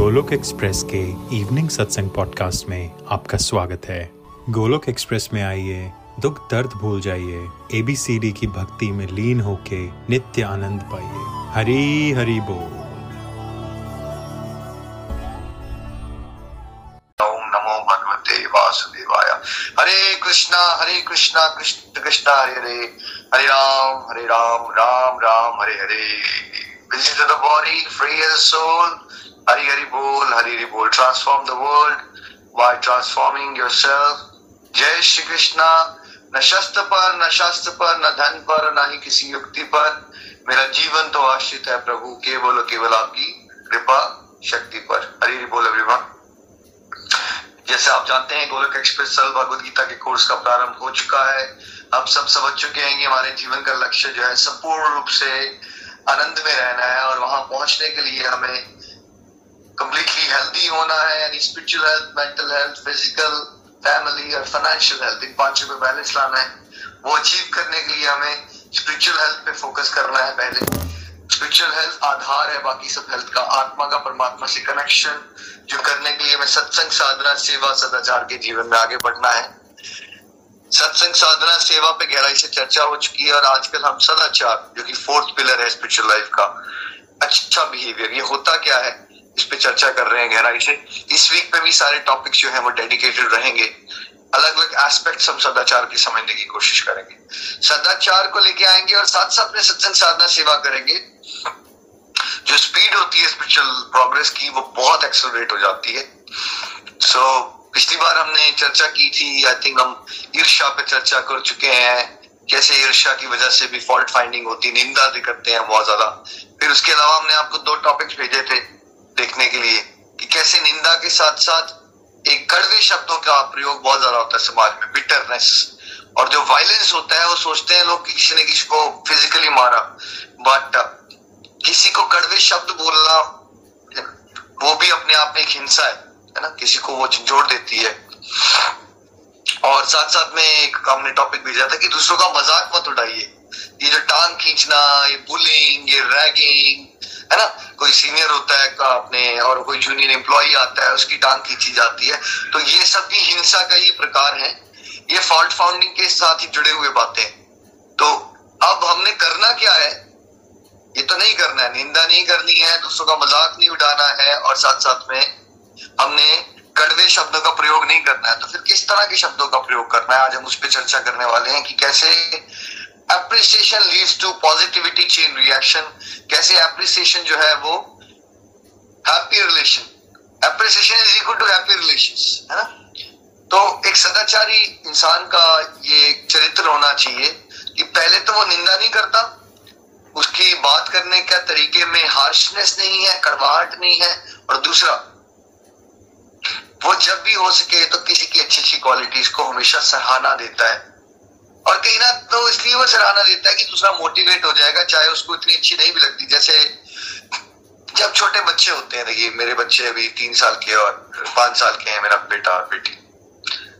Golok express के evening satsang podcast में आपका स्वागत है। गोलोक एक्सप्रेस में आइए, दुख दर्द भूल जाइए एबीसीडी की भक्ति में लीन होके नित्य आनंद पाइए। हरी हरी बोल। हरे कृष्णा हरे कृष्णा, कृष्ण, कृष्णा, हरे हरे। हरे राम हरे राम राम राम, हरे हरे। Busy to the body, free as a soul hari hari bol hari hari bol transform the world by transforming yourself. जय श्री कृष्णा। न शस्त्र पर, न शास्त्र पर, न धन पर, न ही किसी युक्ति पर। मेरा जीवन तो आश्रित है प्रभु, केवल केवल आपकी कृपा शक्ति पर। हरी हरि बोल एवरीवन जैसे आप जानते हैं, गोलक एक्सप्रेस सल भगवत गीता के कोर्स का प्रारंभ हो चुका है। अब सब समझ चुके हैं कि हमारे जीवन का लक्ष्य जो है, संपूर्ण रूप से आनंद में रहना है और वहाँ पहुँचने के लिए हमें कंप्लीटली हेल्दी होना है, यानी spiritual health mental health physical family और फाइनेंशियल हेल्थ इन पाँचों पे बैलेंस लाना है। वो अचीव करने के लिए हमें स्पिरिचुअल हेल्थ पे फोकस करना है पहले। स्पिरिचुअल हेल्थ आधार है बाकी सब हेल्थ का। आत्मा का परमात्मा से कनेक्शन जो करने के लिए हमें सत्संग साधना, सेवा, सदाचार के जीवन में आगे बढ़ना है। सत्संग साधना, सेवा पे गहराई से चर्चा हो चुकी है और आजकल हम सदाचार, जो कि फोर्थ पिलर है स्पिरिचुअल लाइफ का अच्छा बिहेवियर ये होता क्या है? इस पे चर्चा कर रहे हैं गहराई से। इस वीक पे भी सारे टॉपिक्स जो है वो डेडिकेटेड रहेंगे। अलग अलग एस्पेक्ट्स हम सदाचार की समझने की कोशिश करेंगे। सदाचार को लेके आएँगे और साथ साथ में सत्संग साधना सेवा करेंगे। जो स्पीड होती है स्पिरिचुअल प्रोग्रेस की वो बहुत एक्सलरेट हो जाती है। सो so, पिछली बार हमने चर्चा की थी आई थिंक हम ईर्षा पे चर्चा कर चुके हैं। कैसे ईर्षा की वजह से भी फॉल्ट फाइंडिंग होती निंदा भी करते हैं बहुत ज़्यादा। फिर उसके अलावा हमने आपको दो टॉपिक्स भेजे थे। देखने के लिए कि कैसे निंदा के साथ साथ एक कड़वे शब्दों का प्रयोग बहुत ज़्यादा होता है समाज में बिटरनेस और जो वायलेंस होता है, वो सोचते हैं लोग किसी ने किसी को फिजिकली मारा। बट किसी को कड़वे शब्द बोलना, वो भी अपने आप में एक हिंसा है है ना? किसी को वो जोड़ देती है। और साथ साथ में एक हमने टॉपिक भेजा था कि दूसरों का मज़ाक मत उड़ाइए। ये जो टांग खींचना, ये बुलिंग ये रैगिंग है ना? कोई सीनियर होता है अपने, और कोई जूनियर एम्प्लॉय आता है, उसकी टांग खींची जाती है। तो ये सब भी हिंसा का ही प्रकार है। ये फॉल्ट फाउंडिंग के साथ ही जुड़े हुए बातें तो अब हमने करना क्या है? ये तो नहीं करना है। निंदा नहीं करनी है, दूसरों का मज़ाक नहीं उड़ाना है, और साथ साथ में हमने कड़वे शब्दों का प्रयोग नहीं करना है। तो फिर किस तरह के शब्दों का प्रयोग करना है? आज हम उस पर चर्चा करने वाले हैं कि कैसे appreciation leads to positivity chain reaction कैसे अप्रिसिएशन जो है वो? Happy relation appreciation is equal to happy relation है ना? तो एक सदाचारी इंसान का ये चरित्र होना चाहिए कि पहले तो वो निंदा नहीं करता। उसकी बात करने का तरीके में हार्शनेस नहीं है, कड़वाहट नहीं है। और दूसरा, वो जब भी हो सके तो किसी की अच्छी अच्छी क्वालिटीज को हमेशा सराहना देता है। और कहीं ना तो इसलिए वो सराहना देता है कि दूसरा मोटिवेट हो जाएगा, चाहे उसको इतनी अच्छी नहीं भी लगती। जैसे जब छोटे बच्चे होते हैं, देखिए, मेरे बच्चे अभी तीन साल के और पाँच साल के हैं, मेरा बेटा और बेटी।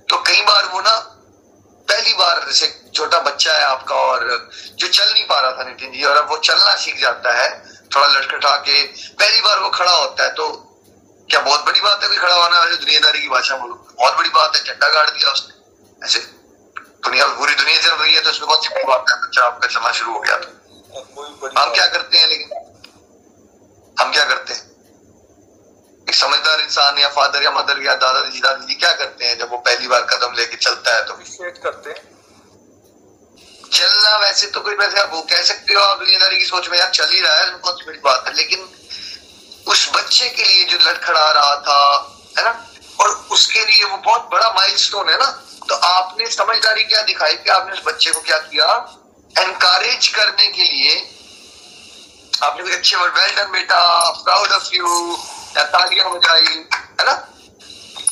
तो कई बार वो ना, पहली बार जैसे छोटा बच्चा है आपका और जो चल नहीं पा रहा था नितिन जी, और अब वो चलना सीख जाता है, थोड़ा लटखटा के, पहली बार वो खड़ा होता है तो क्या बहुत बड़ी बात है, कोई खड़ा होना दुनियादारी की भाषा बोलो। बहुत बड़ी बात है, झंडा गाड़ दिया उसने। ऐसे दुनिया पूरी दुनिया चल रही है तो उसमें बहुत सी बड़ी बात है बच्चा आपका चलना शुरू हो गया तो। हम क्या करते हैं लेकिन? हम क्या करते हैं? एक समझदार इंसान या फादर या मदर या दादा जी दादी जी क्या करते हैं? जब वो पहली बार कदम लेके चलता है तो। करते हैं। चलना वैसे तो कोई वैसे आप वो कह सकते हो आप दुनियादारी की सोच में यार चल ही रहा है बहुत बड़ी बात है लेकिन उस बच्चे के लिए जो लड़खड़ा रहा था लिए वो बहुत बड़ा माइलस्टोन है ना। तो आपने समझदारी क्या दिखाई? कि आपने उस बच्चे को क्या किया? एनकरेज करने के लिए आपने कोई अच्छे वर्ड वेल डन बेटा प्राउड ऑफ़ यू या तालियाँ बजाई, है ना?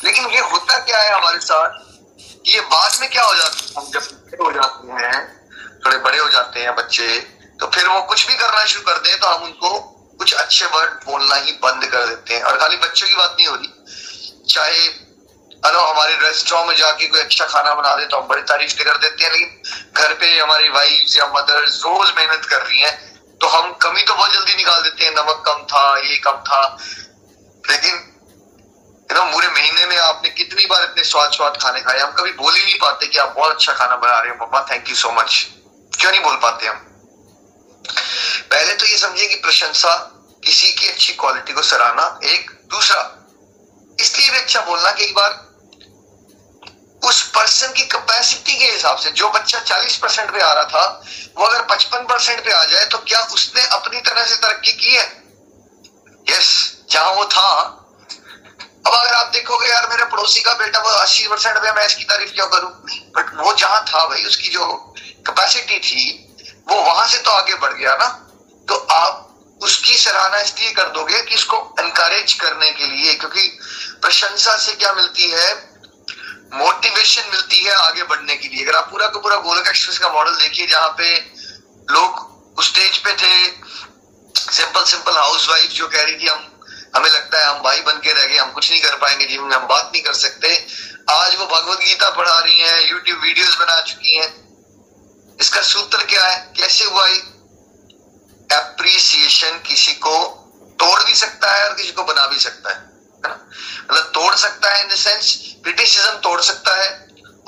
लेकिन ये होता क्या है हमारे साथ? ये बाद में क्या हो जाता है? हम जब हो जाते हैं, थोड़े बड़े हो जाते हैं बच्चे तो फिर वो कुछ भी करना शुरू कर दे तो हम उनको कुछ अच्छे वर्ड बोलना ही बंद कर देते हैं। और खाली बच्चों की बात नहीं हो रही। चाहे अरे हमारे रेस्टोरेंट में जाके कोई अच्छा खाना बना दे तो हम बड़ी तारीफ़ कर देते हैं, लेकिन घर पे हमारी वाइफ या मदर रोज मेहनत कर रही हैं तो हम कमी तो बहुत जल्दी निकाल देते हैं, नमक कम था, ये कम था। लेकिन नो पूरे महीने में आपने कितनी बार इतने स्वाद स्वाद खाने खाए, हम कभी बोल ही नहीं पाते कि आप बहुत अच्छा खाना बना रहे हो, mamma thank you so much क्यों नहीं बोल पाते हम? पहले तो ये समझिए कि प्रशंसा किसी की अच्छी क्वालिटी को सराहना एक दूसरा, इसलिए भी अच्छा बोलना कि एक बार उस पर्सन की कैपेसिटी के हिसाब से, जो बच्चा 40 परसेंट पे आ रहा था, वो अगर 55 परसेंट पे आ जाए तो क्या उसने अपनी तरह से तरक्की की है? यस जहाँ वो था। अब अगर आप देखोगे, यार, मेरे पड़ोसी का बेटा वो अस्सी परसेंट पे, मैं इसकी तारीफ़ क्यों करूँ? बट वो जहाँ था भाई, उसकी जो कैपेसिटी थी, वो वहाँ से तो आगे बढ़ गया ना। तो आप उसकी सराहना इसलिए कर दोगे कि इसको एनकरेज करने के लिए, क्योंकि प्रशंसा से क्या मिलती है? मोटिवेशन मिलती है आगे बढ़ने के लिए। अगर आप पूरा का पूरा गोलक एक्सप्रेस का मॉडल देखिए, जहाँ पे लोग उस स्टेज पे थे, सिंपल सिंपल हाउस वाइफ जो कह रही थी, हम, हमें लगता है हम भाई बन के रह गए, हम कुछ नहीं कर पाएँगे जीवन में हम बात नहीं कर सकते। आज वो भगवत गीता पढ़ा रही हैं यूट्यूब वीडियोस बना चुकी हैं। इसका सूत्र क्या है? कैसे हुआ एप्रिसिएशन किसी को तोड़ भी सकता है और किसी को बना भी सकता है। मतलब तोड़ सकता है इन द सेंस क्रिटिसिज्म तोड़ सकता है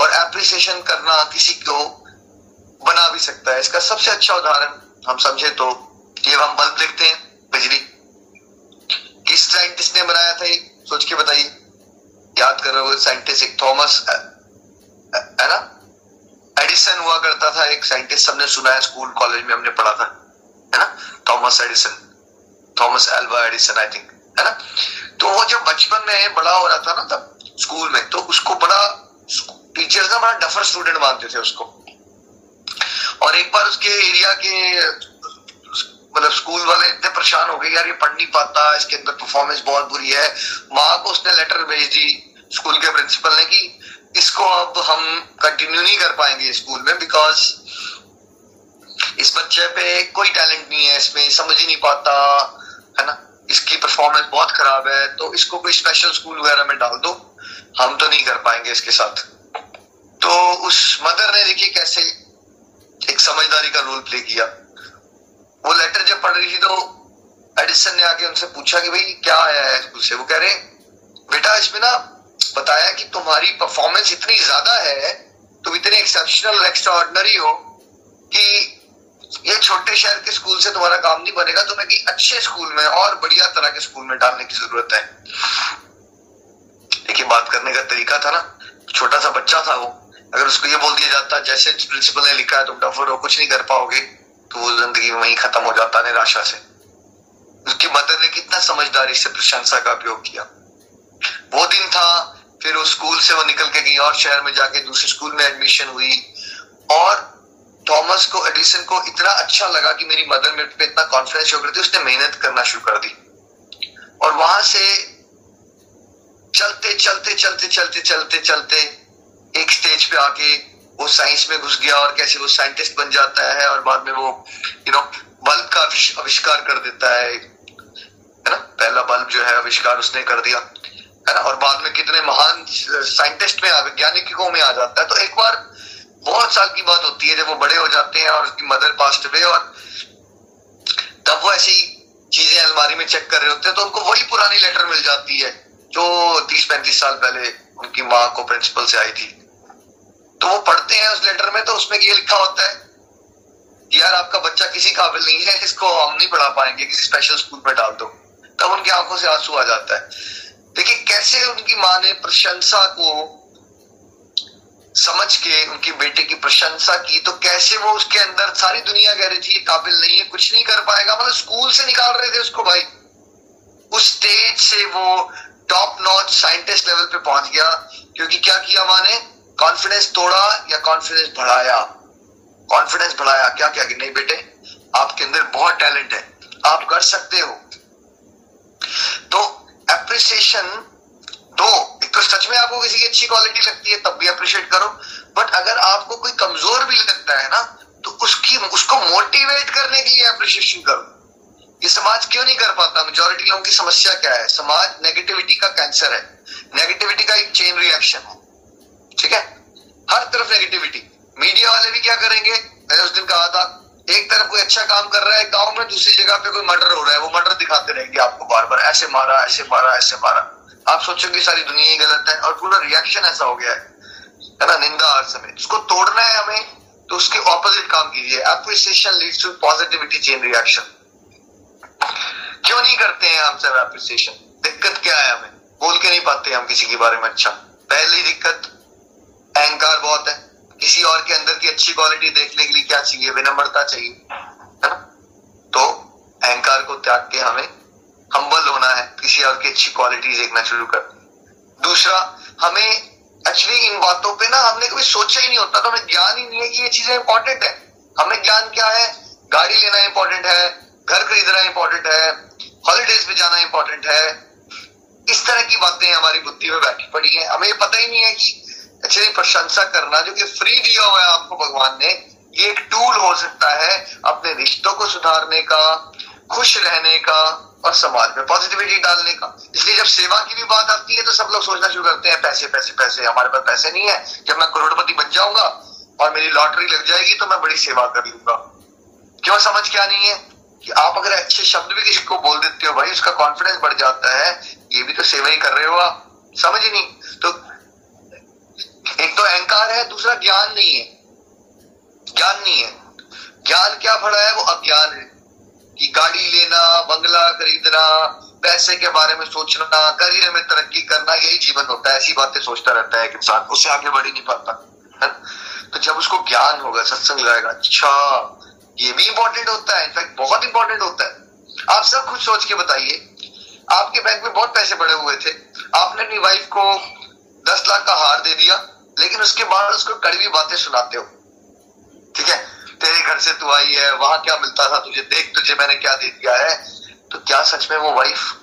और एप्रिसिएशन करना किसी को बना भी सकता है। इसका सबसे अच्छा उदाहरण हम समझे तो ये हम बल्ब देखते हैं, बिजली। किस साइंटिस्ट ने बनाया था ये? सोच के बताइए। याद कर रहे हो साइंटिस्ट एक थॉमस है ना? एडिसन हुआ करता था, एक साइंटिस्ट सबने सुना है स्कूल कॉलेज में हमने पढ़ा था, है ना? Thomas Edison Thomas Alva Edison I think है ना? तो वो जब बचपन में बड़ा हो रहा था ना तब स्कूल में तो उसको बड़ा टीचर्स ना बड़ा डफर स्टूडेंट मानते थे उसको। और एक बार उसके एरिया के मतलब स्कूल वाले इतने परेशान हो गए, यार ये पढ़ नहीं पाता, इसके अंदर परफॉर्मेंस बहुत बुरी है। माँ को उसने लेटर भेज दी स्कूल के प्रिंसिपल ने कि इसको अब हम कंटिन्यू नहीं कर पाएँगे स्कूल में बिकॉज़ इस बच्चे पे कोई टैलेंट नहीं है, इसमें समझ ही नहीं पाता, है ना? इसकी परफॉर्मेंस बहुत खराब है तो इसको कोई स्पेशल स्कूल वगैरह में डाल दो। हम तो नहीं कर पाएँगे इसके साथ। तो उस मदर ने देखिए कैसे एक समझदारी का रोल प्ले किया। वो लेटर जब पढ़ रही थी तो एडिसन ने आके उनसे पूछा कि भाई, क्या आया है स्कूल से? वो कह रहे बेटा, इसमें ना बताया कि तुम्हारी परफॉर्मेंस इतनी ज़्यादा है, तुम इतने एक्सेप्शनल एक्स्ट्रा हो कि ये छोटे शहर के स्कूल से तुम्हारा काम नहीं बनेगा, तुम्हें कि अच्छे स्कूल में और बढ़िया तरह के स्कूल में डालने की ज़रूरत है। देखिए, बात करने का तरीका था ना, छोटा सा बच्चा था वो। अगर उसको ये बोल दिया जाता, जैसे प्रिंसिपल ने लिखा है, तुम डफर हो, कुछ नहीं कर पाओगे तो वो ज़िंदगी वहीं खत्म हो जाता, निराशा से। उसकी मदर ने कितना समझदारी से प्रशंसा का उपयोग किया। वो दिन था, फिर उस स्कूल से वो निकल के गई और शहर में जाके दूसरे स्कूल में एडमिशन हुई, और थॉमस को एडिसन को इतना अच्छा लगा कि मेरी मदर मेरे पे इतना कॉन्फिडेंस गई थी उसने मेहनत करना शुरू कर दी। और वहाँ से चलते चलते चलते चलते चलते चलते एक स्टेज पे आके वो साइंस में घुस गया और कैसे वो साइंटिस्ट बन जाता है और बाद में वो यू नो बल्ब का आविष्कार कर देता है। है ना? पहला बल्ब जो है, आविष्कार उसने कर दिया। है ना? और बाद में कितने महान साइंटिस्ट में वैज्ञानिकों में आ जाता है। तो एक बार बहुत साल की बात होती है जब वो बड़े हो जाते हैं और उसकी मदर पास्ट हुए और तब वो ऐसी चीज़ें अलमारी में चेक कर रहे होते हैं तो उनको वही पुरानी लेटर मिल जाती है जो तीस पैंतीस साल पहले उनकी माँ को प्रिंसिपल से आई थी। तो वो पढ़ते हैं उस लेटर में तो उसमें ये लिखा होता है कि यार आपका बच्चा किसी काबिल नहीं है, इसको हम नहीं पढ़ा पाएँगे, किसी स्पेशल स्कूल में डाल दो। तब उनकी आँखों से आँसू आ जाता है। देखिए, कैसे उनकी माँ ने प्रशंसा को समझ के, उनके बेटे की प्रशंसा की तो कैसे वो उसके अंदर सारी दुनिया कह रही थी काबिल नहीं है, कुछ नहीं कर पाएगा। मतलब स्कूल से निकाल रहे थे उसको भाई। उस स्टेज से वो टॉप नॉच साइंटिस्ट लेवल पे पहुँच गया, क्योंकि क्या किया माँ ने? कॉन्फिडेंस तोड़ा या कॉन्फिडेंस बढ़ाया? कॉन्फिडेंस बढ़ाया। क्या क्या कि नहीं बेटे, आपके अंदर बहुत टैलेंट है, आप कर सकते हो। तो एप्रिसिएशन दो एक तो सच में आपको किसी की अच्छी क्वालिटी लगती है, तब भी अप्रिशिएट करो। बट अगर आपको कोई कमज़ोर भी लगता है ना तो उसकी, उसको मोटिवेट करने के लिए अप्रिशिएशन करो। ये समाज क्यों नहीं कर पाता? मेजोरिटी लोगों की समस्या क्या है? समाज नेगेटिविटी का कैंसर है। नेगेटिविटी का एक चेन रिएक्शन है। ठीक है? हर तरफ़ नेगेटिविटी मीडिया वाले भी क्या करेंगे? मैंने उस दिन कहा था, एक तरफ़ कोई अच्छा काम कर रहा है गाँव में, दूसरी जगह पे कोई मर्डर हो रहा है, वो मर्डर दिखाते रहेंगे आपको बार बार ऐसे मारा ऐसे मारा ऐसे मारा। आप सोचोगे सारी दुनिया ही गलत है और पूरा रिएक्शन ऐसा हो गया है है ना, निंदा हर समय उसको तोड़ना है हमें तो उसके ऑपोजिट काम कीजिए। Appreciation leads to positivity chain reaction क्यों नहीं करते हैं हम सब एप्रिसिएशन दिक्कत क्या है हमें? बोल के नहीं पाते हम किसी के बारे में अच्छा। पहली दिक्कत, अहंकार बहुत है। किसी और के अंदर की अच्छी क्वालिटी देखने के लिए क्या चाहिए? विनम्रता चाहिए। है ना? तो अहंकार को त्याग के हमें हम्बल होना है, किसी और की अच्छी क्वालिटी देखना शुरू कर। दूसरा, हमें एक्चुअली इन बातों पे ना हमने कभी सोचा ही नहीं होता तो हमें ज्ञान ही नहीं है कि ये चीज़ें इंपॉर्टेंट है। हमें ज्ञान क्या है? गाड़ी लेना इंपॉर्टेंट है, घर खरीदना इंपॉर्टेंट है हॉलीडेज पे जाना इंपॉर्टेंट है। इस तरह की बातें हमारी बुद्धि में बैठी पड़ी है। हमें ये पता ही नहीं है कि एक्चुअली प्रशंसा करना जो कि फ्री दिया हुआ है आपको भगवान ने, ये एक टूल हो सकता है अपने रिश्तों को सुधारने का, खुश रहने का और समाज में पॉजिटिविटी डालने का। इसलिए जब सेवा की भी बात आती है तो सब लोग सोचना शुरू करते हैं, पैसे पैसे पैसे, हमारे पास पैसे नहीं है। जब मैं करोड़पति बन जाऊँगा और मेरी लॉटरी लग जाएगी तो मैं बड़ी सेवा कर लूँगा। क्यों समझ क्या नहीं है? कि आप अगर अच्छे शब्द भी किसी को बोल देते हो भाई, उसका कॉन्फिडेंस बढ़ जाता है। ये भी तो सेवा ही कर रहे हो आप। समझ ही नहीं। तो एक तो अहंकार है, दूसरा ज्ञान नहीं है। ज्ञान नहीं है। ज्ञान क्या पड़ा है वो अज्ञान है। कि गाड़ी लेना, बंगला खरीदना, पैसे के बारे में सोचना, करियर में तरक्की करना, यही जीवन होता है। ऐसी बातें सोचता रहता है इंसान। उससे आगे बढ़ ही नहीं पाता। तो जब उसको ज्ञान होगा, सत्संग लगाएगा अच्छा ये भी इंपॉर्टेंट होता है। इनफैक्ट बहुत इंपॉर्टेंट होता है। आप सब कुछ सोच के बताइए। आपके बैंक में बहुत पैसे पड़े हुए थे। आपने अपनी वाइफ को दस लाख का हार दे दिया, लेकिन उसके बाद उसको कड़वी बातें सुनाते हो। ठीक है? तेरे घर से तू आई है, वहाँ क्या मिलता था तुझे? देख तुझे मैंने क्या दे दिया है। तो क्या सच में वो वाइफ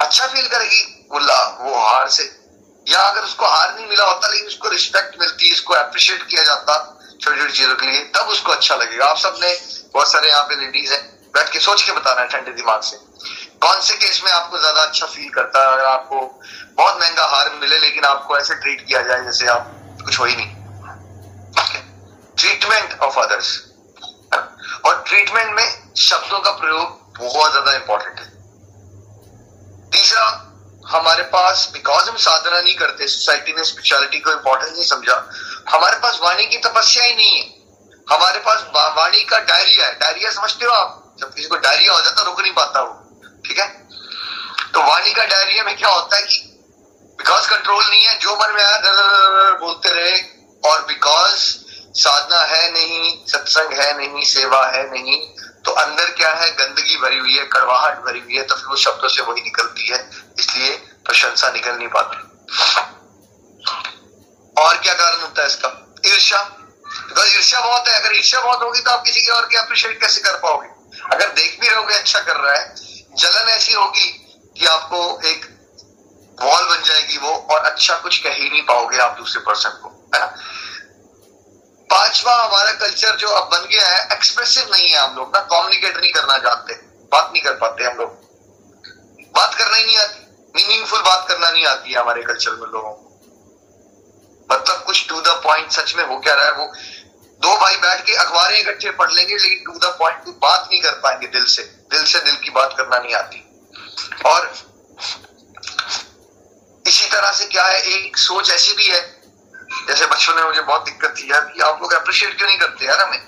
अच्छा फील करेगी? बोला वो हार से। या अगर उसको हार नहीं मिला होता, लेकिन उसको रिस्पेक्ट मिलती, उसको अप्रिशिएट किया जाता छोटी छोटी चीज़ों के लिए, तब उसको अच्छा लगेगा। आप सबने बहुत सारे यहाँ पे लेडीज़ हैं, बैठ के सोच के बताना है ठंडे दिमाग से। कौन से केस में आपको ज़्यादा अच्छा फील करता है? आपको बहुत महँगा हार मिले, लेकिन आपको ऐसे ट्रीट किया जाए जैसे आप, कुछ हो ही नहीं। ट्रीटमेंट ऑफ़ अदर्स और ट्रीटमेंट में शब्दों का प्रयोग बहुत ज़्यादा इंपॉर्टेंट है। तीसरा, हमारे पास बिकॉज़ हम साधना नहीं करते सोसाइटी ने स्पिरिचुअलिटी को इंपॉर्टेंस नहीं समझा, हमारे पास वाणी की तपस्या ही नहीं है। हमारे पास वाणी का डायरिया है। डायरिया समझते हो आप? जब किसी को डायरिया हो जाता रुक नहीं पाता वो। ठीक है? तो वाणी का डायरिया में क्या होता है कि बिकॉज़ कंट्रोल नहीं है, जो मन में आया बोलते रहे, और बिकॉज़ साधना है नहीं, सत्संग है नहीं, सेवा है नहीं तो अंदर क्या है? गंदगी भरी हुई है, कड़वाहट भरी हुई है तो फिर वो शब्दों से वही निकलती है, इसलिए प्रशंसा निकल नहीं पाती। और क्या कारण होता है इसका? ईर्षा बिकॉज़ ईर्षा बहुत है, अगर ईर्षा बहुत होगी तो आप किसी के और के अप्रिशिएट कैसे कर पाओगे? अगर देख भी रहोगे अच्छा कर रहा है, जलन ऐसी होगी कि आपको एक वॉल बन जाएगी वो, और अच्छा कुछ कह ही नहीं पाओगे आप दूसरे पर्सन को, है ना? पांचवा हमारा कल्चर जो अब बन गया है एक्सप्रेसिव नहीं है हम लोग ना कॉम्युनिकेट नहीं करना जानते, बात नहीं कर पाते हम लोग। बात करना ही नहीं आती मीनिंगफुल बात करना नहीं आती है हमारे कल्चर में लोगों को। मतलब कुछ टू द पॉइंट सच में हो क्या रहा है, वो दो भाई बैठ के अखबारें इकट्ठे पढ़ लेंगे, लेकिन टू द पॉइंट बात नहीं कर पाएँगे दिल से। दिल से दिल की बात करना नहीं आती। और इसी तरह से क्या है, एक सोच ऐसी भी है जैसे बच्चों ने मुझे बहुत दिक्कत थी यार, आप लोग अप्रिशिएट क्यों नहीं करते यार हमें?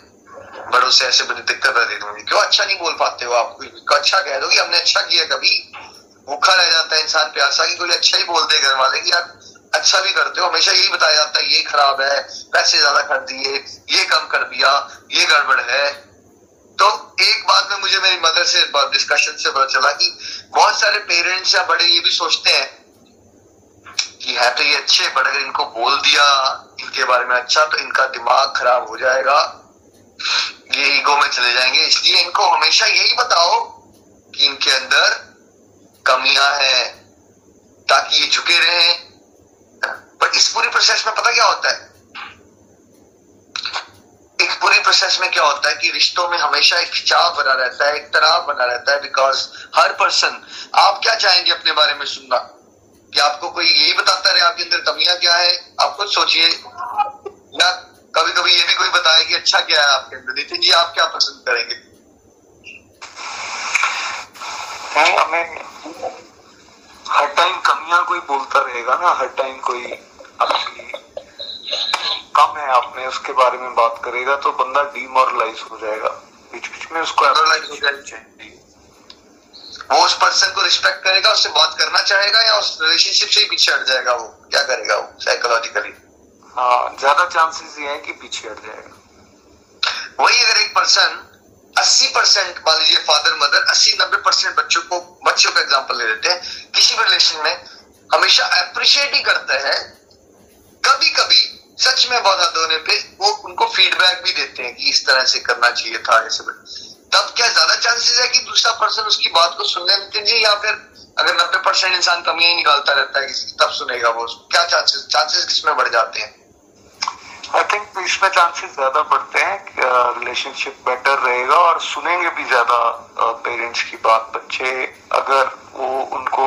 बड़ों से ऐसे बड़ी दिक्कत रहती तुम्हें क्यों अच्छा नहीं बोल पाते हो आप? अच्छा कह दो कि हमने अच्छा किया कभी। भूखा रह जाता है इंसान, प्यासा की कोई अच्छा ही बोलते घर वाले की यार अच्छा भी करते हो, हमेशा यही बताया जाता है, ये खराब है, पैसे ज़्यादा कर दिए, ये कम कर दिया, ये गड़बड़ है। तो एक बात में मुझे मेरी मदर से डिस्कशन से पता चला कि बहुत सारे पेरेंट्स या बड़े ये भी सोचते हैं कि है तो ये अच्छे बट अगर इनको बोल दिया इनके बारे में अच्छा तो इनका दिमाग खराब हो जाएगा। ये ईगो में चले जाएँगे। इसलिए इनको हमेशा यही बताओ कि इनके अंदर कमियाँ हैं, ताकि ये झुके रहे। बट इस पूरी प्रोसेस में पता क्या होता है? एक पूरी प्रोसेस में क्या होता है कि रिश्तों में हमेशा एक खिंचाव बना रहता है, एक तनाव बना रहता है बिकॉज़ हर पर्सन आप क्या चाहेंगे अपने बारे में सुनना? कि आपको कोई यही बताता रहे आपके अंदर कमियाँ क्या है? आप खुद सोचिए। या कभी कभी ये भी कोई बताया कि अच्छा क्या है आपके अंदर। नितिन जी आप क्या पसंद करेंगे? हमें हर टाइम कमियाँ कोई बोलता रहेगा ना हर टाइम कोई आपकी कम है आपने उसके बारे में बात करेगा तो बंदा डीमोरलाइज हो जाएगा। बीच बीच में उसको हो जाएगा। वो उस पर्सन को रिस्पेक्ट करेगा उससे बात करना चाहेगा या उस रिलेशनशिप से ही पीछे हट जाएगा वो? क्या करेगा वो साइकोलॉजिकली हाँ ज़्यादा चांसेस ये है कि पीछे हट जाएगा। वही अगर एक पर्सन 80 परसेंट मान लीजिए फादर मदर 80 90 परसेंट बच्चों को बच्चों का एग्जांपल ले लेते हैं किसी भी रिलेशन में हमेशा अप्रिशिएट ही करते हैं कभी कभी सच में बहुत हद होने पे वो उनको फीडबैक भी देते हैं कि इस तरह से करना चाहिए था ऐसे तब क्या ज़्यादा चांसेस है कि दूसरा पर्सन उसकी बात को सुनने नितिन जी, या फिर अगर नब्बे परसेंट इंसान कमियाँ ही निकालता रहता है किसी तब सुनेगा वो क्या चांसेस चांसेस किसमें बढ़ जाते हैं? आई थिंक इसमें चांसेस ज़्यादा बढ़ते हैं रिलेशनशिप बेटर रहेगा और सुनेंगे भी ज़्यादा पेरेंट्स की बात। बच्चे अगर वो, उनको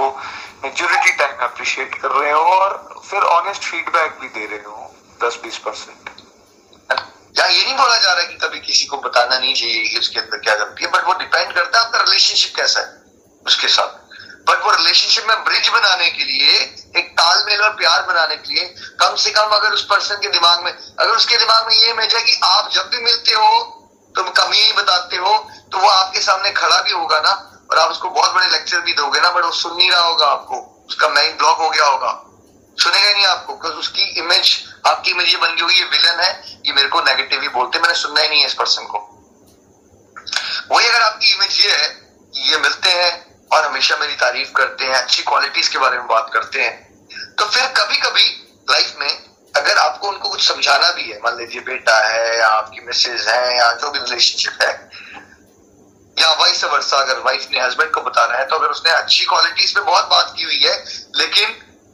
मेजोरिटी टाइम अप्रिशिएट कर रहे हो और फिर ऑनेस्ट फीडबैक भी दे रहे हो, दस बीस परसेंट यहाँ ये नहीं बोला जा रहा है कि कभी किसी को बताना नहीं चाहिए कि उसके अंदर क्या गलती है बट वो डिपेंड करता है आपका रिलेशनशिप कैसा है उसके साथ। बट वो रिलेशनशिप में ब्रिज बनाने के लिए, एक तालमेल और प्यार बनाने के लिए, कम से कम अगर उस पर्सन के दिमाग में, अगर उसके दिमाग में ये इमेज है कि आप जब भी मिलते हो तुम कमियाँ ही बताते हो तो वो आपके सामने खड़ा भी होगा ना, और आप उसको बहुत बड़े लेक्चर भी दोगे ना बट वो सुन नहीं रहा होगा आपको। उसका माइंड ब्लॉक हो गया होगा। सुनेगा नहीं आपको उसकी इमेज आपकी इमेज ये बन गई होगी, ये विलन है, ये मेरे को नेगेटिव ही बोलते मैंने सुनना ही नहीं है इस पर्सन को। वही अगर आपकी इमेज ये है ये मिलते हैं और हमेशा मेरी तारीफ़ करते हैं, अच्छी क्वालिटीज के बारे में बात करते हैं तो फिर कभी कभी लाइफ में अगर आपको उनको कुछ समझाना भी है, मान लीजिए बेटा है, या आपकी मिसेज है, या जो भी रिलेशनशिप है, या वाइस वर्षा अगर वाइफ ने हस्बैंड को बताना है तो अगर उसने अच्छी क्वालिटीज पे बहुत बात की हुई है, लेकिन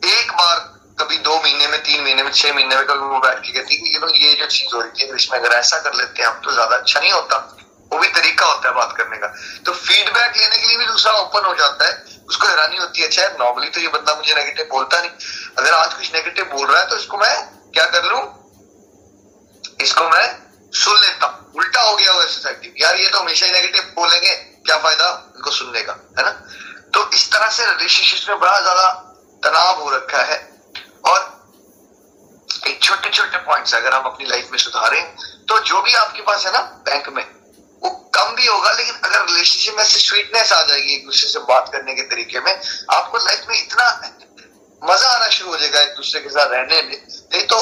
एक बार कभी दो महीने में, तीन महीने में, छह महीने में कभी वो बैठ के कहती है यू नो ये जो चीज़ हो रही है इसमें अगर ऐसा कर लेते हैं हम तो ज़्यादा अच्छा नहीं होता। वो भी तरीका होता है बात करने का। तो फीडबैक लेने के लिए भी दूसरा ओपन हो जाता है। उसको हैरानी होती है अच्छा नॉर्मली तो ये बंदा मुझे नेगेटिव बोलता नहीं। अगर आज कुछ नेगेटिव बोल रहा है तो इसको मैं क्या कर लू? इसको मैं सुन लेता उल्टा हो गया हुआ सोसाइटी यार, ये तो हमेशा ही नेगेटिव बोलेंगे, क्या फ़ायदा इनको सुनने का? है ना? तो इस तरह से रिलेशनशिप में बड़ा ज़्यादा तनाव हो रखा है। और एक छोटे छोटे पॉइंट्स अगर हम अपनी लाइफ में सुधारें तो जो भी आपके पास है ना बैंक में, वो कम भी होगा, लेकिन अगर रिलेशनशिप में से स्वीटनेस आ जाएगी एक दूसरे से बात करने के तरीके में, आपको लाइफ में इतना मज़ा आना शुरू हो जाएगा एक दूसरे के साथ रहने में। नहीं तो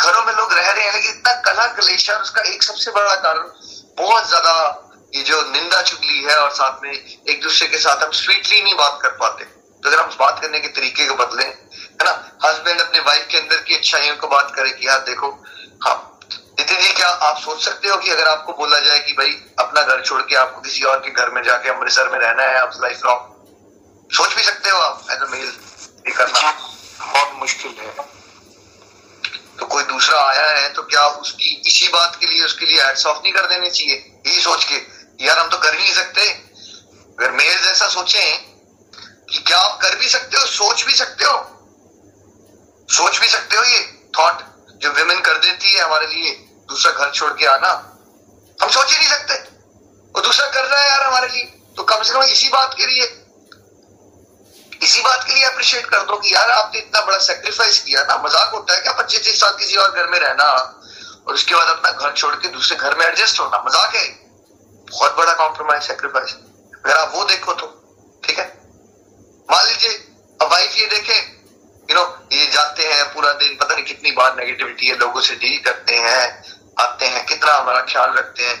घरों में लोग रह रहे हैं, लेकिन इतना कला क्लेश है उसका एक सबसे बड़ा कारण बहुत ज़्यादा ये जो निंदा चुगली है, और साथ में एक दूसरे के साथ हम स्वीटली नहीं बात कर पाते। तो अगर हम बात करने के तरीके को बदलें है ना? हस्बैंड अपने वाइफ के अंदर की अच्छाइयों को बात करे कि यार देखो हाँ नितिन जी क्या आप सोच सकते हो कि अगर आपको बोला जाए कि भाई अपना घर छोड़ के आपको किसी और के घर में जाके अमृतसर में रहना है आप लाइफ लॉन्ग सोच भी सकते हो आप एज अ मेल ये करना। बहुत मुश्किल है। तो कोई दूसरा आया है तो क्या उसकी इसी बात के लिए उसके लिए एड्स ऑफ़ नहीं कर देने चाहिए? यही सोच के यार हम तो कर ही नहीं सकते। अगर मेल जैसा सोचे कि क्या आप कर भी सकते हो, सोच भी सकते हो? सोच भी सकते हो ये थॉट जो विमेन कर देती है हमारे लिए, दूसरा घर छोड़ के आना। हम सोच ही नहीं सकते। और दूसरा कर रहा है यार हमारे लिए। तो कम से कम इसी बात के लिए, इसी बात के लिए अप्रिशिएट कर दो कि यार आपने इतना बड़ा सेक्रीफाइस किया ना। मज़ाक होता है क्या पच्चीस तीस साल किसी और घर में रहना और उसके बाद अपना घर छोड़ के दूसरे घर में एडजस्ट होना। मज़ाक है। बहुत बड़ा कॉम्प्रोमाइज सेक्रीफाइस अगर आप वो देखो तो ठीक है? मान लीजिए, अब वाइफ ये देखे यू नो ये जाते हैं पूरा दिन, पता नहीं कितनी बार नेगेटिविटी है, लोगों से डील करते हैं, आते हैं, कितना हमारा ख्याल रखते हैं,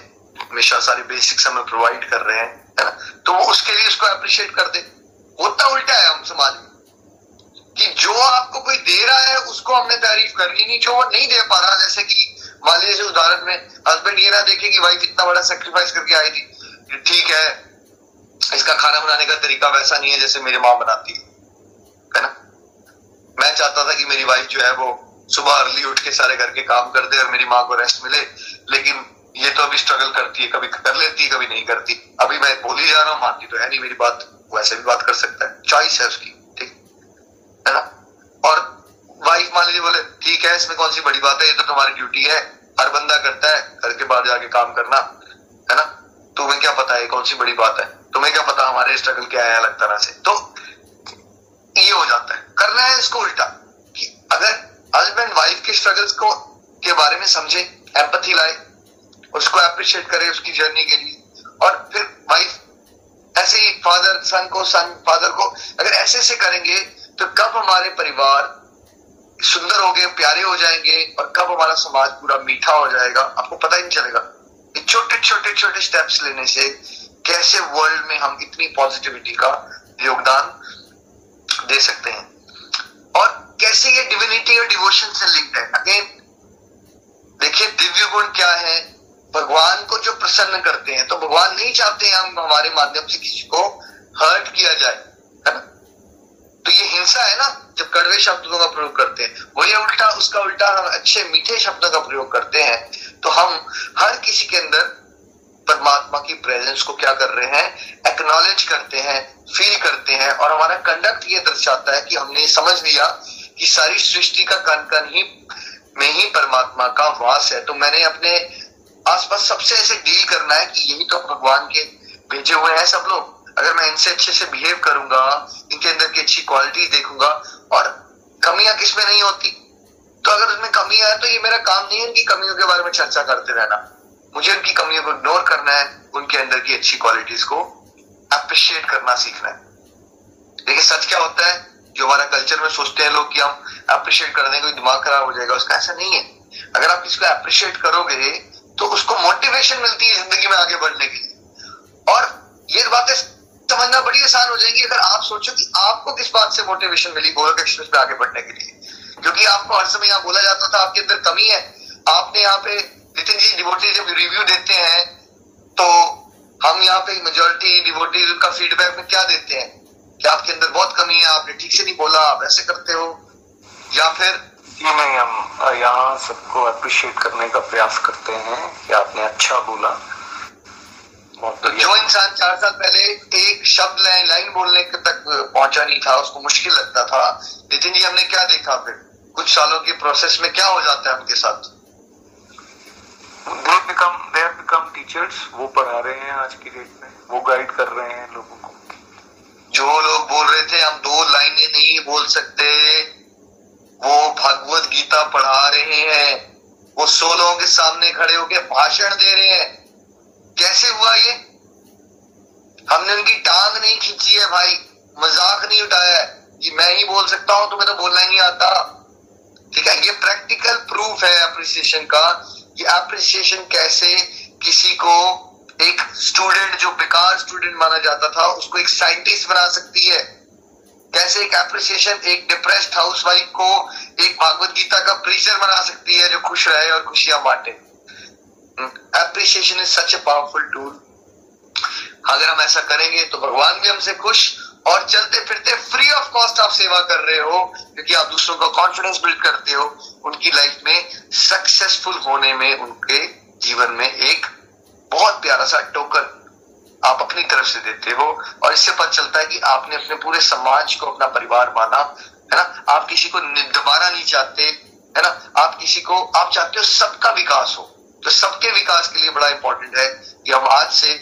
हमेशा सारी बेसिक्स हमें प्रोवाइड कर रहे हैं, है ना? तो वो उसके लिए उसको अप्रिशिएट कर दे। होता उल्टा है हम समाज में, कि जो आपको कोई दे रहा है, उसको हमने तारीफ़ करनी नहीं, जो वो नहीं दे पा रहा, जैसे कि मान लीजिए उदाहरण में हस्बैंड ये ना देखे कि वाइफ इतना बड़ा सेक्रीफाइस करके आई थी, ठीक है इसका खाना बनाने का तरीका वैसा नहीं है जैसे मेरी माँ बनाती है। ना? मैं चाहता था कि मेरी वाइफ जो है वो सुबह अर्ली उठ के सारे घर के काम कर दे और मेरी माँ को रेस्ट मिले, लेकिन ये तो अभी स्ट्रगल करती है। कभी कर लेती है, कभी नहीं करती। अभी मैं बोल ही जा रहा हूँ मानती तो है नहीं मेरी बात वैसे भी बात कर सकता है। चॉइस है उसकी, ठीक? है ना? और वाइफ मान लीजिए बोले, ठीक है, इसमें कौन सी बड़ी बात है? ये तो तुम्हारी ड्यूटी है। हर बंदा करता है, घर के बाहर जाके काम करना, है ना? तुम्हें क्या पता है कौन सी बड़ी बात है? तुम्हें क्या पता हमारे स्ट्रगल क्या है, अलग तरह से। तो ये हो जाता है। करना है इसको उल्टा, कि अगर हस्बैंड वाइफ के स्ट्रगल्स को, के बारे में समझे एम्पथी लाए, उसको अप्रिशिएट करे उसकी जर्नी के लिए, और फिर वाइफ ऐसे ही फादर सन को सन फादर को अगर ऐसे से करेंगे तो कब हमारे परिवार सुंदर हो गए प्यारे हो जाएँगे, और कब हमारा समाज पूरा मीठा हो जाएगा, आपको पता ही नहीं चलेगा। छोटे छोटे छोटे स्टेप्स लेने से कैसे वर्ल्ड में हम इतनी पॉजिटिविटी का योगदान दे सकते हैं? और कैसे ये डिविनिटी और डिवोशन से लिंक्ड है? अगेन देखिए दिव्य गुण क्या है? भगवान को जो प्रसन्न करते हैं तो भगवान नहीं चाहते हम हमारे माध्यम से किसी को हर्ट किया जाए, है ना? तो ये हिंसा है ना, जब कड़वे शब्दों का प्रयोग करते हैं। वही उल्टा, उसका उल्टा हम अच्छे मीठे शब्दों का प्रयोग करते हैं। तो हम हर किसी के अंदर परमात्मा की प्रेजेंस को क्या कर रहे हैं? एक्नॉलेज करते हैं फील करते हैं और हमारा कंडक्ट ये दर्शाता है कि हमने समझ लिया कि सारी सृष्टि का कण कण ही में ही परमात्मा का वास है। तो मैंने अपने आसपास सबसे ऐसे डील करना है कि यही तो भगवान के भेजे हुए हैं सब लोग। अगर मैं इनसे अच्छे से बिहेव करूँगा, इनके अंदर की अच्छी क्वालिटी देखूँगा और कमियाँ किसमें नहीं होती? तो अगर उसमें कमियाँ है तो ये मेरा काम नहीं है इनकी कमियों के बारे में चर्चा करते रहना। मुझे उनकी कमियों को इग्नोर करना है, उनके अंदर की अच्छी क्वालिटीज को अप्रिशिएट करना सीखना है। देखिए, सच क्या होता है, जो हमारा कल्चर में सोचते हैं लोग कि हम अप्रिशिएट कर देंगे दिमाग खराब हो जाएगा, उसका ऐसा नहीं है। अगर आप किसी को अप्रिशिएट करोगे तो उसको मोटिवेशन मिलती है ज़िंदगी में आगे बढ़ने की। और ये बातें समझना बड़ी आसान हो जाएगी अगर आप सोचो कि आपको किस बात से मोटिवेशन मिली गोलक एक्सप्रेस पे आगे बढ़ने के लिए। क्योंकि आपको हर समय यहाँ बोला जाता था, आपके अंदर कमी है। आपने यहाँ पे नितिन जी डिवोटी जब रिव्यू देते हैं तो हम यहाँ पे मेजोरिटी डिवोटी का फीडबैक में क्या देते हैं? कि आपके अंदर बहुत कमी है आपने ठीक से नहीं बोला आप ऐसे करते हो। या फिर ये नहीं हम यहाँ सबको अप्रिशिएट करने का प्रयास करते हैं कि आपने अच्छा बोला। तो जो इंसान चार साल पहले एक शब्द लाइन लाइन बोलने तक पहुँचा नहीं था उसको मुश्किल लगता था। नितिन जी हमने क्या देखा फिर? कुछ सालों के प्रोसेस में क्या हो जाता है उनके साथ? They become they become teachers वो पढ़ा रहे हैं आज की डेट में। वो गाइड कर रहे हैं लोगों को। जो लोग बोल रहे थे, हम दो लाइनें नहीं बोल सकते। वो भगवत गीता पढ़ा रहे हैं। वो सो लोगों के सामने खड़े होकर भाषण दे रहे हैं। कैसे हुआ ये? हमने उनकी टांग नहीं खींची है भाई। मज़ाक नहीं उठाया है कि मैं ही बोल सकता हूँ, तुम्हें तो बोलना ही नहीं आता। ठीक है, ये प्रैक्टिकल प्रूफ है अप्रिसिएशन का कि अप्रिसिएशन कैसे किसी को एक स्टूडेंट जो बेकार स्टूडेंट माना जाता था, उसको एक साइंटिस्ट बना सकती है। कैसे एक अप्रिसिएशन एक डिप्रेस्ड हाउसवाइफ को एक भागवत गीता का प्रीचर बना सकती है, जो खुश रहे और खुशियाँ बांटे। Appreciation is such a powerful tool अगर हम ऐसा करेंगे तो भगवान भी हमसे खुश और चलते फिरते फ्री ऑफ़ कॉस्ट आप सेवा कर रहे हो, क्योंकि आप दूसरों का कॉन्फिडेंस बिल्ड करते हो, उनकी लाइफ में सक्सेसफुल होने में, उनके जीवन में एक बहुत प्यारा सा टोकन आप अपनी तरफ़ से देते हो। और इससे पता चलता है कि आपने अपने पूरे समाज को, अपना परिवार माना, है ना? आप किसी को दोबारा नहीं चाहते, है ना? आप किसी को, आप चाहते हो सबका विकास हो। तो सबके विकास के लिए बड़ा इंपॉर्टेंट है कि हम आज से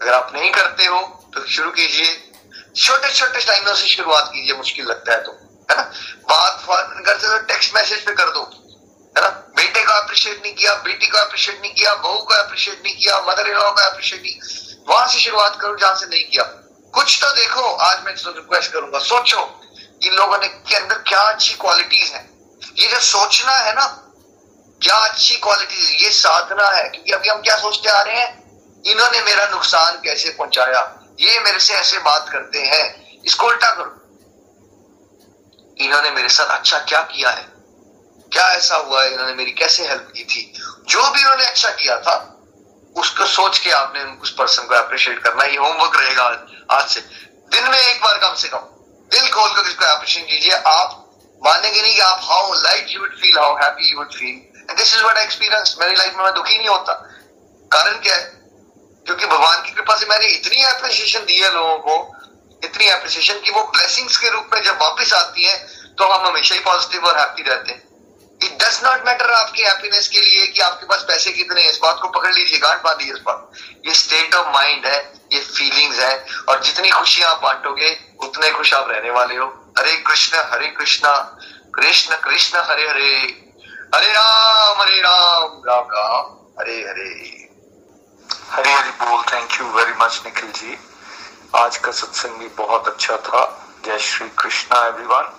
अगर आप नहीं करते हो तो शुरू कीजिए। छोटे छोटे टाइमों से शुरुआत कीजिए, मुश्किल लगता है तो है ना? बात करते तो टेक्स्ट मैसेज पे कर दो, है ना? बेटे को अप्रिशिएट नहीं किया, बेटी को अप्रिशिएट नहीं किया, बहू को अप्रिशिएट नहीं किया मदर इन लॉ को अप्रिशिएट नहीं, वहाँ से शुरुआत करो जहाँ से नहीं किया। कुछ तो देखो, आज मैं तो रिक्वेस्ट करूँगा। सोचो, इन लोगों ने के अंदर क्या अच्छी क्वालिटीज है। ये जो सोचना है ना, क्या अच्छी क्वालिटी ये साधना है। क्योंकि अभी हम क्या सोचते आ रहे हैं? इन्होंने मेरा नुकसान कैसे पहुँचाया? ये मेरे से ऐसे बात करते हैं। इसको उल्टा करो। इन्होंने मेरे साथ अच्छा क्या किया है? क्या ऐसा हुआ? है इन्होंने मेरी कैसे हेल्प की थी? जो भी इन्होंने अच्छा किया था, उसको सोच के आपने उस पर्सन को अप्रिशिएट करना। ये होमवर्क रहेगा आज से। दिन में एक बार कम से कम। दिल खोल कर इसको अप्रिशिएट कीजिए। आप मानेंगे नहीं कि आप how light you would feel how happy you would feel this is what experience मेरी लाइफ में मैं दुखी नहीं होता। कारण क्या है? क्योंकि भगवान की कृपा से मैंने इतनी एप्रिसिएशन दी है लोगों को, इतनी एप्रिसिएशन की वो ब्लेसिंग्स के रूप में जब वापस आती है तो हम हमेशा ही पॉजिटिव और हैप्पी रहते हैं। इट डज नॉट मैटर आपकी हैप्पीनेस के लिए कि आपके पास पैसे कितने हैं, इस बात को पकड़ लीजिए, गांठ बांधिए इस बात। ये स्टेट ऑफ़ माइंड है, ये फीलिंग्स है, और जितनी खुशियाँ आप बांटोगे, उतने खुश आप रहने वाले हो। हरे कृष्ण हरे कृष्ण कृष्ण कृष्ण, हरे हरे। हरे राम हरे राम राम राम, हरे हरे। हरे हरि बोल thank you very much Nikhil ji. आज का सत्संग भी बहुत अच्छा था। जय श्री कृष्णा एवरीवन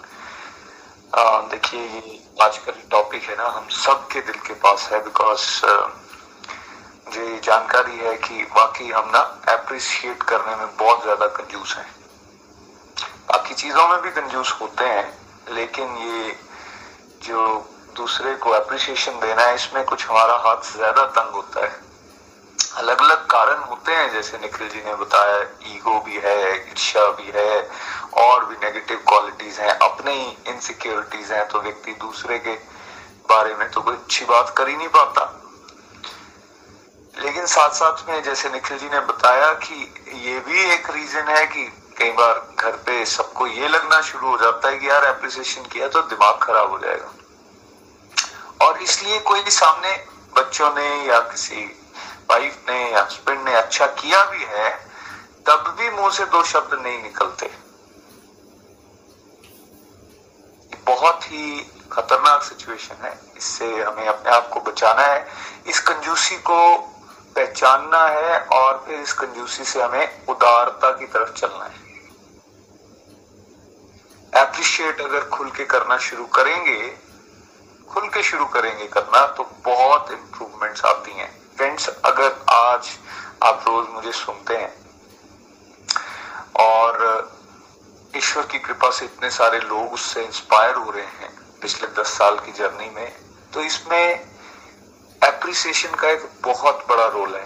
देखिए ये आज का जो टॉपिक है ना, हम सबके दिल के पास है बिकॉज़ मुझे ये जानकारी है कि बाकी हम ना अप्रिशिएट करने में बहुत ज़्यादा कंजूस हैं। बाकी चीज़ों में भी कंजूस होते हैं, लेकिन ये जो दूसरे को अप्रिसिएशन देना है, इसमें कुछ हमारा हाथ ज़्यादा तंग होता है। अलग अलग कारण होते हैं, जैसे निखिल जी ने बताया, ईगो भी है, ईर्ष्या भी है, और भी नेगेटिव क्वालिटीज हैं, अपने ही इनसिक्योरिटीज हैं तो व्यक्ति दूसरे के बारे में तो कोई अच्छी बात कर ही नहीं पाता। लेकिन साथ साथ में जैसे निखिल जी ने बताया कि ये भी एक रीजन है कि कई बार घर पे सबको ये लगना शुरू हो जाता है कि यार एप्रिसिएशन किया तो दिमाग खराब हो जाएगा। और इसलिए कोई भी सामने बच्चों ने या किसी वाइफ ने हस्बैंड ने अच्छा किया भी है, तब भी मुँह से दो शब्द नहीं निकलते। बहुत ही खतरनाक सिचुएशन है। इससे हमें अपने आप को बचाना है। इस कंजूसी को पहचानना है और फिर इस कंजूसी से हमें उदारता की तरफ़ चलना है। एप्रिशिएट अगर खुल के करना शुरू करेंगे, खुल के शुरू करेंगे करना तो बहुत इंप्रूवमेंट्स आती हैं। फ्रेंड्स अगर आज आप रोज मुझे सुनते हैं और ईश्वर की कृपा से इतने सारे लोग उससे इंस्पायर हो रहे हैं पिछले दस साल की जर्नी में तो इसमें एप्रिसिएशन का एक बहुत बड़ा रोल है।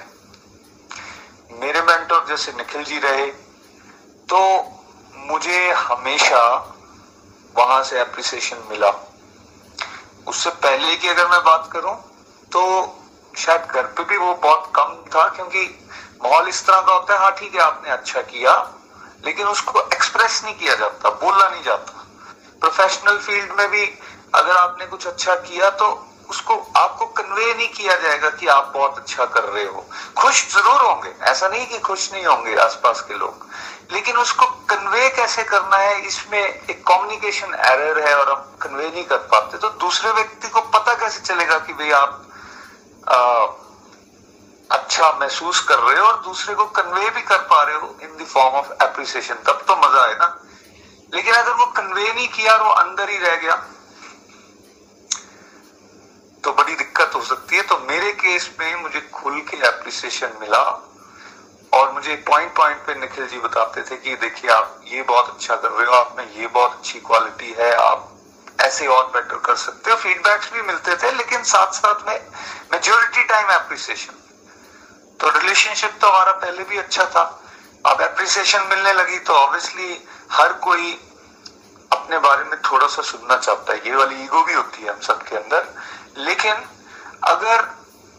मेरे मेंटर जैसे निखिल जी रहे तो मुझे हमेशा वहाँ से एप्रिसिएशन मिला। उससे पहले की अगर मैं बात करूँ तो शायद घर पे भी वो बहुत कम था, क्योंकि माहौल इस तरह का होता है हाँ ठीक है, आपने अच्छा किया, लेकिन उसको एक्सप्रेस नहीं किया जाता, बोला नहीं जाता। प्रोफेशनल फ़ील्ड में भी अगर आपने कुछ अच्छा किया तो उसको आपको कन्वे नहीं किया जाएगा कि आप बहुत अच्छा कर रहे हो। खुश ज़रूर होंगे, ऐसा नहीं कि खुश नहीं होंगे आसपास के लोग, लेकिन उसको कन्वे कैसे करना है, इसमें एक कम्युनिकेशन एरर है और हम कन्वे नहीं कर पाते। तो दूसरे व्यक्ति को पता कैसे चलेगा कि भाई आप आ, अच्छा महसूस कर रहे हो और दूसरे को कन्वे भी कर पा रहे हो in the form of appreciation तब तो मज़ा है ना। लेकिन अगर वो कन्वे नहीं किया और वो अंदर ही रह गया तो बड़ी दिक्कत हो सकती है। तो मेरे केस में मुझे खुल के एप्रिसिएशन मिला और मुझे पॉइंट पॉइंट पे निखिल जी बताते थे कि देखिए आप ये बहुत अच्छा कर रहे हो आप में ये बहुत अच्छी क्वालिटी है आप ऐसे और बेटर कर सकते हो। फीडबैक्स भी मिलते थे, लेकिन साथ साथ में मेजोरिटी टाइम एप्रिसिएशन तो रिलेशनशिप तो हमारा पहले भी अच्छा था। अब एप्रिसिएशन मिलने लगी तो ऑब्वियसली हर कोई अपने बारे में थोड़ा सा सुनना चाहता है। ये वाली ईगो भी होती है हम सबके अंदर। लेकिन अगर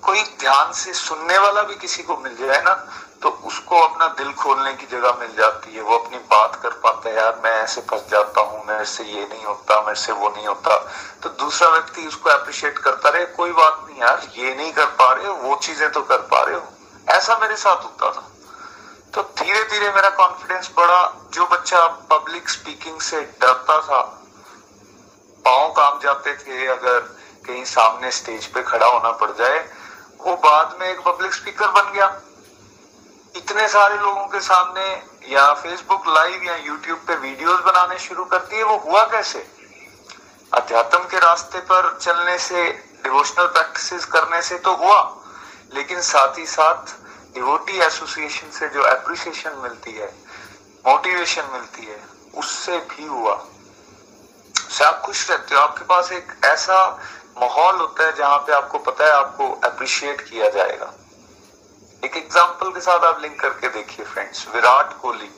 कोई ध्यान से सुनने वाला भी किसी को मिल जाए ना तो उसको अपना दिल खोलने की जगह मिल जाती है। वो अपनी बात कर पाता है, यार, मैं ऐसे फंस जाता हूँ, मेरे से ये नहीं होता, मेरे से वो नहीं होता। तो दूसरा व्यक्ति उसको अप्रिशिएट करता रहे, कोई बात नहीं यार, ये नहीं कर पा रहे हो, वो चीज़ें तो कर पा रहे हो। ऐसा मेरे साथ होता था। तो धीरे धीरे मेरा कॉन्फिडेंस बढ़ा। जो बच्चा पब्लिक स्पीकिंग से डरता था पाओ काम जाते थे, अगर कहीं सामने स्टेज पे खड़ा होना पड़ जाए, वो बाद में एक पब्लिक स्पीकर बन गया। इतने सारे लोगों के सामने या फेसबुक लाइव या यूट्यूब पे वीडियोस बनाने शुरू करती है वो हुआ कैसे? अध्यात्म के रास्ते पर चलने से डिवोशनल प्रैक्टिसेस करने से तो हुआ, लेकिन साथ ही साथ डिवोटी एसोसिएशन से जो एप्रिसिएशन मिलती है मोटिवेशन मिलती है, उससे भी हुआ। से आप खुश रहते हो? आपके पास एक ऐसा माहौल होता है जहाँ पे आपको पता है आपको अप्रिशिएट किया जाएगा। एक एग्जांपल के साथ आप लिंक करके देखिए फ्रेंड्स विराट कोहली।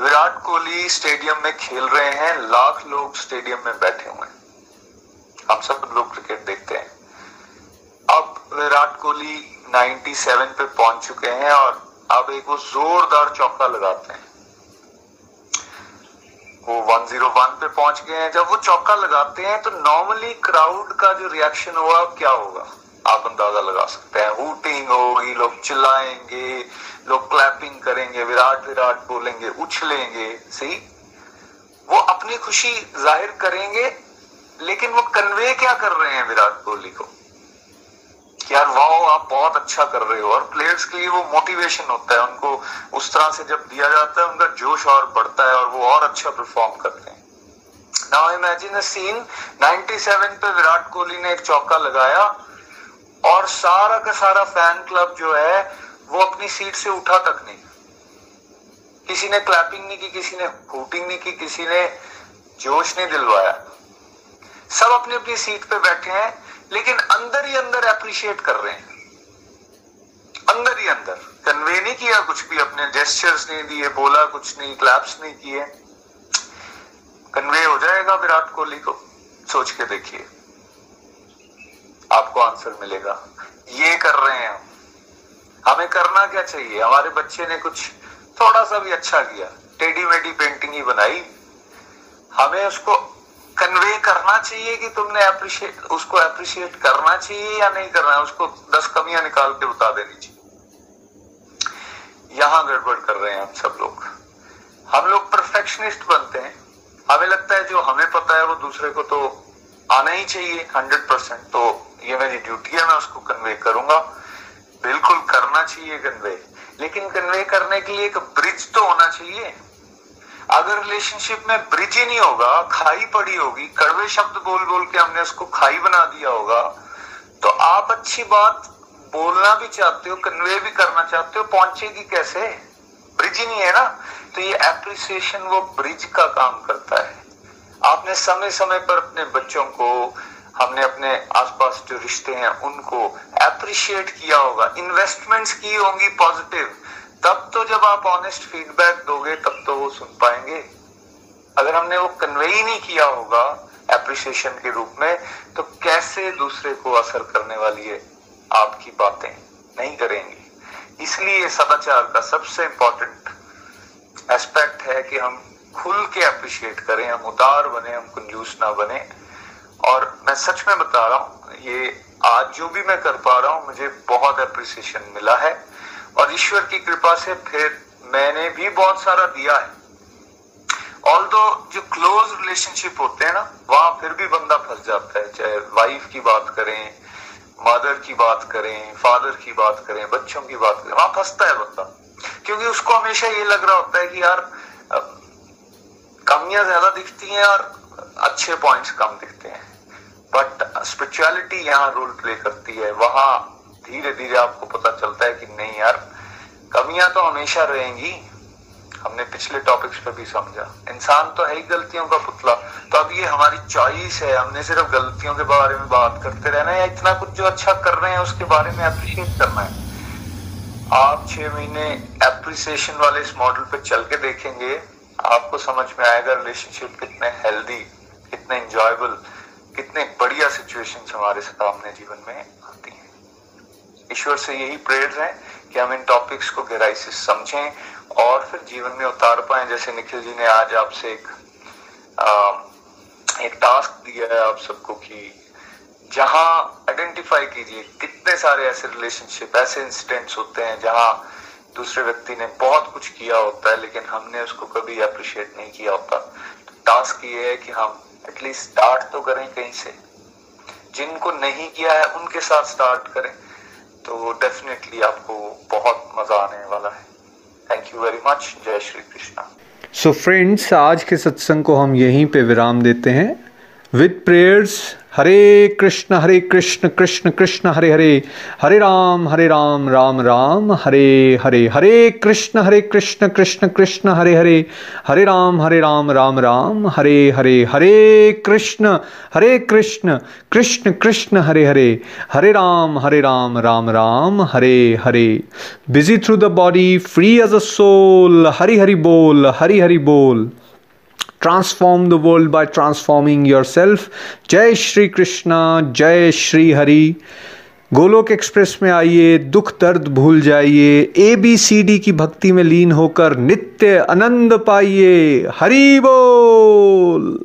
विराट कोहली स्टेडियम में खेल रहे हैं, लाख लोग स्टेडियम में बैठे हुए हैं। हम सब लोग क्रिकेट देखते हैं। अब विराट कोहली 97 पे पहुँच चुके हैं और अब एक वो जोरदार चौका लगाते हैं। वो 101 पे पहुँच गए हैं। जब वो चौका लगाते हैं तो नॉर्मली क्राउड का जो रिएक्शन होगा क्या होगा? आप अंदाज़ा लगा सकते हैं। हुटिंग लोग चिल्लाएँगे, लोग क्लैपिंग करेंगे, विराट विराट बोलेंगे उछलेंगे सही? वो अपनी खुशी ज़ाहिर करेंगे, लेकिन वो कन्वे क्या कर रहे हैं विराट कोहली को? कि यार वाओ आप बहुत अच्छा कर रहे हो, और प्लेयर्स के लिए वो मोटिवेशन होता है, उनको उस तरह से जब दिया जाता है, उनका जोश और बढ़ता है, और वो और अच्छा परफॉर्म करते हैं। नाउ इमेजिन सीन 97 पे विराट कोहली ने एक चौका लगाया और सारा का सारा फ़ैन क्लब जो है, वो अपनी सीट से उठा तक नहीं। किसी ने क्लैपिंग नहीं की, किसी ने हुटिंग नहीं की, किसी ने जोश नहीं दिलवाया। सब अपनी अपनी सीट पे बैठे हैं, लेकिन अंदर ही अंदर अप्रिशिएट कर रहे हैं। अंदर ही अंदर। कन्वे नहीं किया कुछ भी, अपने जेस्टर्स नहीं दिए, बोला कुछ नहीं क्लैप्स नहीं किए। कन्वे हो जाएगा विराट कोहली को, सोच के देखिए। आपको आंसर मिलेगा। ये कर रहे हैं हम। हमें करना क्या चाहिए? हमारे बच्चे ने कुछ थोड़ा सा भी अच्छा किया। टेडी मेडी पेंटिंग ही बनाई। हमें उसको कन्वे करना चाहिए कि तुमने अप्रिशिएट उसको अप्रिशिएट करना चाहिए या नहीं करना? उसको दस कमियाँ निकाल के बता देनी चाहिए। यहाँ गड़बड़ कर रहे हैं हम सब लोग। हम लोग परफेक्शनिस्ट बनते हैं। हमें लगता है जो हमें पता है वो दूसरे को तो आना ही चाहिए हंड्रेड परसेंट तो ये मेरी ड्यूटी है, मैं उसको कन्वे करूँगा। बिल्कुल करना चाहिए कन्वे लेकिन कन्वे करने के लिए एक ब्रिज तो होना चाहिए। अगर रिलेशनशिप में ब्रिज ही नहीं होगा, खाई पड़ी होगी, कड़वे शब्द बोल बोल के हमने उसको खाई बना दिया होगा तो आप अच्छी बात बोलना भी चाहते हो कन्वे भी करना चाहते हो, पहुंचेगी कैसे? ब्रिज ही नहीं है ना? तो ये एप्रिसिएशन वो ब्रिज का काम करता है। आपने समय समय पर अपने बच्चों को हमने अपने आसपास जो रिश्ते हैं, उनको अप्रिशिएट किया होगा इन्वेस्टमेंट्स की होंगी पॉजिटिव तब तो जब आप ऑनेस्ट फीडबैक दोगे, तब तो वो सुन पाएँगे। अगर हमने वो कन्वे ही नहीं किया होगा एप्रिसिएशन के रूप में तो कैसे दूसरे को असर करने वाली है आपकी बातें? नहीं करेंगे। इसलिए सदाचार का सबसे इंपॉर्टेंट एस्पेक्ट है कि हम खुल के अप्रिशिएट करें, हम उदार बने, हम कंजूस ना बने। और मैं सच में बता रहा हूँ, ये आज जो भी मैं कर पा रहा हूँ, मुझे बहुत अप्रिसिएशन मिला है। और ईश्वर की कृपा से फिर मैंने भी बहुत सारा दिया है। ऑल दो जो क्लोज रिलेशनशिप होते हैं ना, वहाँ फिर भी बंदा फंस जाता है, चाहे वाइफ की बात करें मदर की बात करें फादर की बात करें, बच्चों की बात करें, वहाँ फंसता है बंदा। क्योंकि उसको हमेशा ये लग रहा होता है कि यार कमियाँ ज़्यादा दिखती हैं और अच्छे पॉइंट्स कम दिखते हैं। बट स्पिरिचुअलिटी यहाँ रोल प्ले करती है। वहाँ धीरे धीरे आपको पता चलता है कि नहीं यार, कमियाँ तो हमेशा रहेंगी। हमने पिछले टॉपिक्स पे भी समझा। इंसान तो है ही गलतियों का पुतला। तो अब ये हमारी चॉइस है। हमने सिर्फ़ गलतियों के बारे में बात करते रहना है या इतना कुछ जो अच्छा कर रहे हैं उसके बारे में अप्रिशिएट करना है? आप छह महीने एप्रिसिएशन वाले इस मॉडल पे चल के देखेंगे, आपको समझ में आएगा रिलेशनशिप कितने हेल्दी कितने इंजॉयबल कितने बढ़िया सिचुएशंस हमारे सामने जीवन में आती हैं। ईश्वर से यही प्रेयर है कि हम इन टॉपिक्स को गहराई से समझें और फिर जीवन में उतार पाए। जैसे निखिल जी ने आज आपसे एक आ, एक टास्क दिया है आप सबको कि जहाँ आइडेंटिफाई कीजिए कितने सारे ऐसे रिलेशनशिप ऐसे इंसिडेंट्स होते हैं जहाँ दूसरे व्यक्ति ने बहुत कुछ किया होता है लेकिन हमने उसको कभी अप्रिशिएट नहीं किया होता। तो टास्क ये है कि हम एटलीस्ट स्टार्ट तो करें कहीं से। जिनको नहीं किया है, उनके साथ स्टार्ट करें। तो डेफिनेटली आपको बहुत मज़ा आने वाला है। थैंक यू वेरी मच जय श्री कृष्णा। सो फ्रेंड्स आज के सत्संग को हम यहीं पे विराम देते हैं। With prayers Hare Krishna Hare Krishna Krishna Krishna, Hare Hare Hare Ram Hare Ram Ram Ram, Hare Hare Hare Krishna Hare Krishna Krishna Krishna, Hare Hare Hare Ram Hare Ram Ram Ram, Hare Hare Hare Krishna Hare Krishna Krishna Krishna, Hare Hare Hare Ram Hare Ram Ram Ram, Hare Hare. Busy through the body free as a soul Hari Hari बोल, हरि हरि बोल। Transform world by transforming yourself जय श्री कृष्णा जय Shri Hari Golok express में आइए, दुख दर्द भूल जाइए ए बी सी डी की भक्ति में लीन होकर नित्य आनंद पाइए। हरि बोल।